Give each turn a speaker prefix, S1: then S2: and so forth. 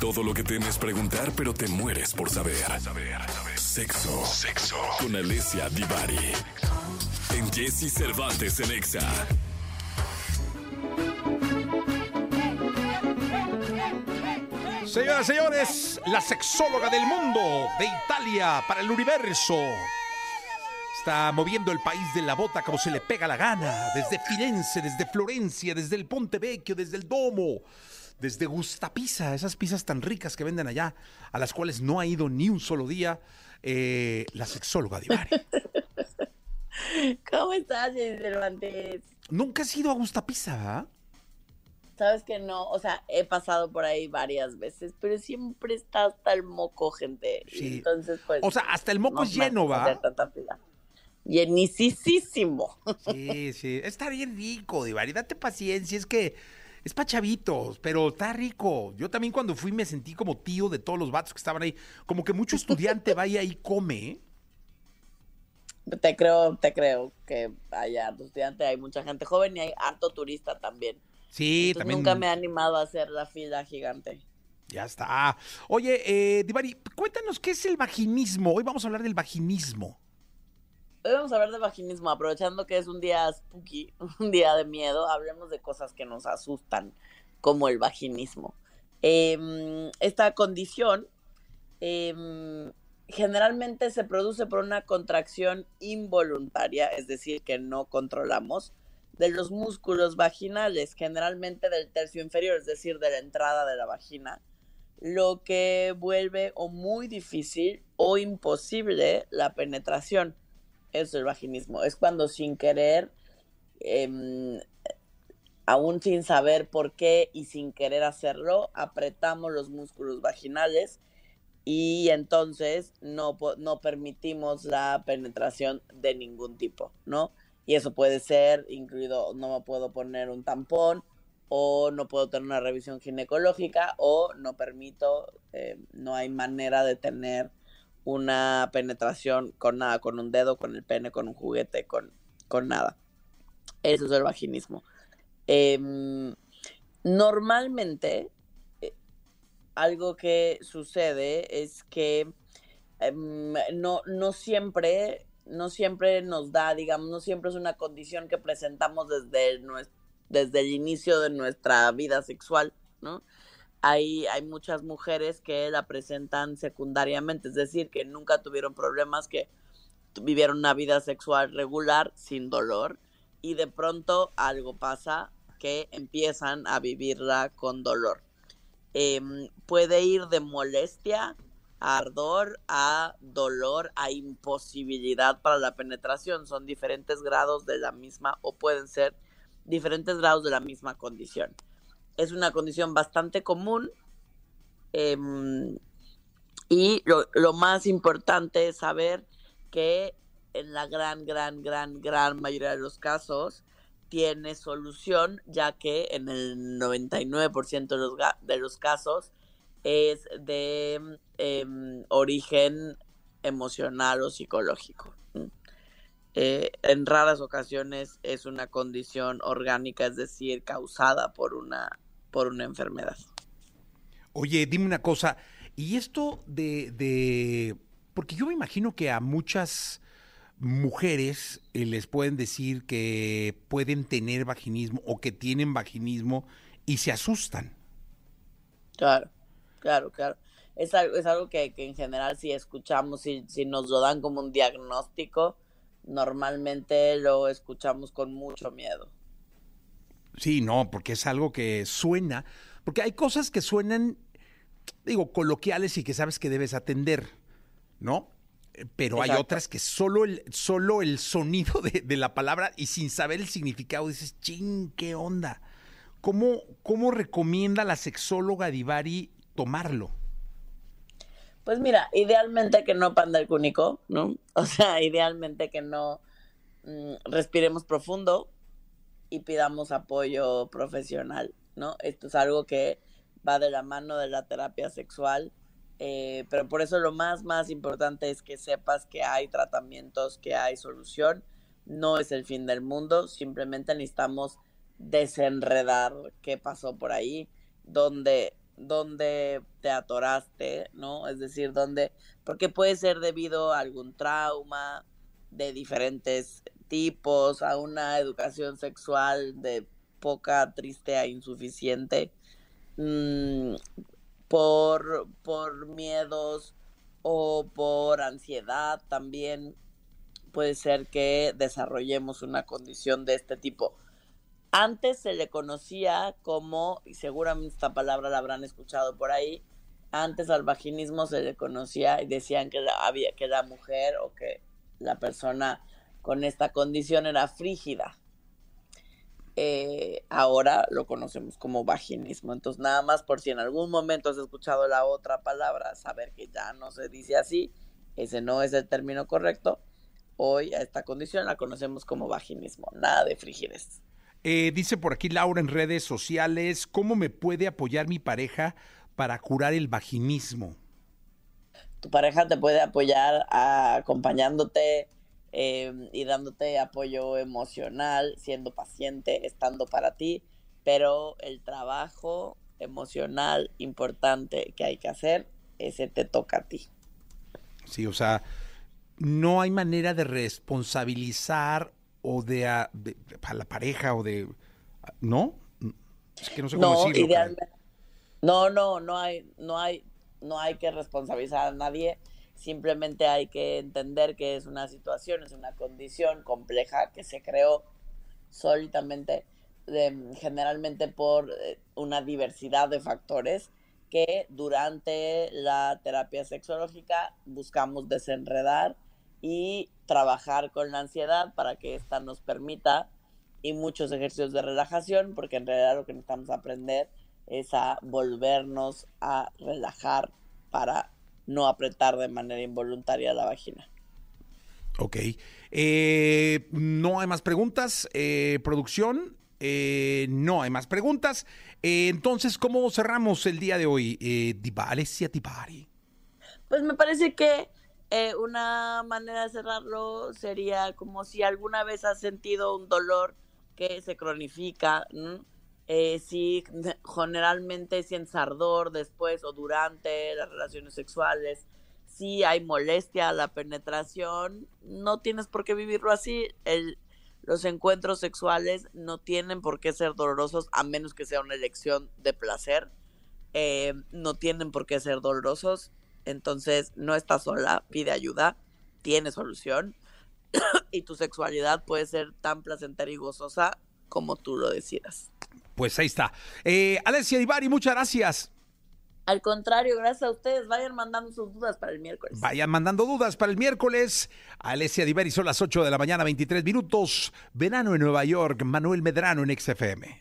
S1: Todo lo que temes preguntar, pero te mueres por saber. Sexo. Sexo. Con Alessia Divari. En Jesse Cervantes en Exa.
S2: Señoras y señores, la sexóloga del mundo de Italia para el universo. Está moviendo el país de la bota como se le pega la gana. Desde Firenze, desde Florencia, desde el Ponte Vecchio, desde el Domo, desde Gustapisa, esas pizzas tan ricas que venden allá, a las cuales no ha ido ni un solo día, eh, la sexóloga Divari.
S3: ¿Cómo estás, Cervantes?
S2: Nunca has ido a Gustapisa, ¿verdad?
S3: Sabes que no, o sea, he pasado por ahí varias veces, pero siempre está hasta el moco, gente.
S2: Sí.
S3: Entonces, pues.
S2: O sea, hasta el moco
S3: no
S2: es lleno, ¿va?
S3: Llenicísimo.
S2: Sí, sí. Está bien rico, Divari. Date paciencia. Es que es pa' chavitos, pero está rico. Yo también cuando fui me sentí como tío de todos los vatos que estaban ahí. Como que mucho estudiante va ahí y come. ¿eh?
S3: Te creo, te creo que allá harto estudiante, hay mucha gente joven y hay harto turista también.
S2: Sí,
S3: Entonces,
S2: también.
S3: Nunca me he animado a hacer la fila gigante.
S2: Ya está. Oye, eh, Divari, cuéntanos qué es el vaginismo. Hoy vamos a hablar del vaginismo.
S3: Hoy vamos a hablar de vaginismo, aprovechando que es un día spooky, un día de miedo, hablemos de cosas que nos asustan, como el vaginismo. Em, esta condición em, generalmente se produce por una contracción involuntaria, es decir, que no controlamos, de los músculos vaginales, generalmente del tercio inferior, es decir, de la entrada de la vagina, lo que vuelve o muy difícil o imposible la penetración. Es el vaginismo. Es cuando sin querer, em, aún sin saber por qué y sin querer hacerlo, apretamos los músculos vaginales y entonces no, no permitimos la penetración de ningún tipo, ¿no? Y eso puede ser incluido, no me puedo poner un tampón o no puedo tener una revisión ginecológica o no permito, eh, no hay manera de tener una penetración con nada, con un dedo, con el pene, con un juguete, con, con nada. Eso es el vaginismo. Em, normalmente, eh, algo que sucede es que em, no, no siempre, no siempre nos da, digamos, no siempre es una condición que presentamos desde, nues- desde el inicio de nuestra vida sexual, ¿no? Hay, muchas mujeres que la presentan secundariamente, es decir, que nunca tuvieron problemas, que vivieron una vida sexual regular sin dolor y de pronto algo pasa que empiezan a vivirla con dolor. Em, puede ir de molestia a ardor, a dolor, a imposibilidad para la penetración. Son diferentes grados de la misma o pueden ser diferentes grados de la misma condición. Es una condición bastante común em, y lo, más importante es saber que en la gran, gran, gran, gran mayoría de los casos tiene solución, ya que en el 99% de los, de los casos es de em, origen emocional o psicológico. Eh, en raras ocasiones es una condición orgánica, es decir, causada por una, por una enfermedad.
S2: Oye, dime una cosa. Y esto de, de- Porque yo me imagino que a muchas mujeres eh, les pueden decir que pueden tener vaginismo o que tienen vaginismo y se asustan.
S3: Claro, claro, claro. Es algo, es algo que, que en general si escuchamos, si, si nos lo dan como un diagnóstico, normalmente lo escuchamos con mucho miedo.
S2: Sí, no, porque es algo que suena, porque hay cosas que suenan, digo, coloquiales y que sabes que debes atender, ¿no? Eh, Pero hay otras que solo el, solo el sonido de, de la palabra y sin saber el significado dices, ching, ¿qué onda? ¿Cómo, cómo recomienda la sexóloga Divari tomarlo?
S3: Pues mira, idealmente que no panda el cúnico, ¿no? O sea, idealmente que no mm, respiremos profundo y pidamos apoyo profesional, ¿no? Esto es algo que va de la mano de la terapia sexual, eh, pero por eso lo más, más importante es que sepas que hay tratamientos, que hay solución, no es el fin del mundo, simplemente necesitamos desenredar qué pasó por ahí, dónde, donde te atoraste, ¿no? Es decir, donde, porque puede ser debido a algún trauma de diferentes tipos, a una educación sexual de poca, triste e insuficiente, mm, por, por miedos o por ansiedad también puede ser que desarrollemos una condición de este tipo. Antes se le conocía como, y seguramente esta palabra la habrán escuchado por ahí, antes al vaginismo se le conocía y decían que había, que la mujer o que la persona con esta condición era frígida. Eh, ahora lo conocemos como vaginismo. Entonces, nada más por si en algún momento has escuchado la otra palabra, saber que ya no se dice así, ese no es el término correcto. Hoy a esta condición la conocemos como vaginismo, nada de frigidez.
S2: Eh, dice por aquí Laura en redes sociales, ¿cómo me puede apoyar mi pareja para curar el vaginismo?
S3: Tu pareja te puede apoyar acompañándote em, y dándote apoyo emocional, siendo paciente, estando para ti, pero el trabajo emocional importante que hay que hacer, ese te toca a ti.
S2: Sí, o sea, no hay manera de responsabilizar o de, a, la pareja o de no
S3: es que no sé cómo no, Idealmente, no, no, no hay, no hay, no hay que responsabilizar a nadie. Simplemente hay que entender que es una situación, es una condición compleja que se creó sólidamente, generalmente por eh, una diversidad de factores que durante la terapia sexológica buscamos desenredar y trabajar con la ansiedad para que ésta nos permita y muchos ejercicios de relajación, porque en realidad lo que necesitamos aprender es a volvernos a relajar para no apretar de manera involuntaria la vagina.
S2: Ok. Eh, no hay más preguntas. Eh, producción. Eh, no hay más preguntas. entonces, ¿cómo cerramos el día de hoy? Eh, Tibari.
S3: Pues me parece que eh, una manera de cerrarlo sería como si alguna vez has sentido un dolor que se cronifica, eh, si generalmente sientes ardor después o durante las relaciones sexuales, si hay molestia la penetración, no tienes por qué vivirlo así. Los encuentros sexuales no tienen por qué ser dolorosos a menos que sea una elección de placer. Eh, no tienen por qué ser dolorosos entonces, no estás sola, pide ayuda, tiene solución y tu sexualidad puede ser tan placentera y gozosa como tú lo decidas.
S2: Pues ahí está. Eh, Alessia Divari, muchas gracias.
S3: Al contrario, gracias a ustedes. Vayan mandando sus dudas para el miércoles.
S2: Vayan mandando dudas para el miércoles. Alessia Divari son las 8 de la mañana, 23 minutos. Verano en Nueva York. Manuel Medrano en XFM.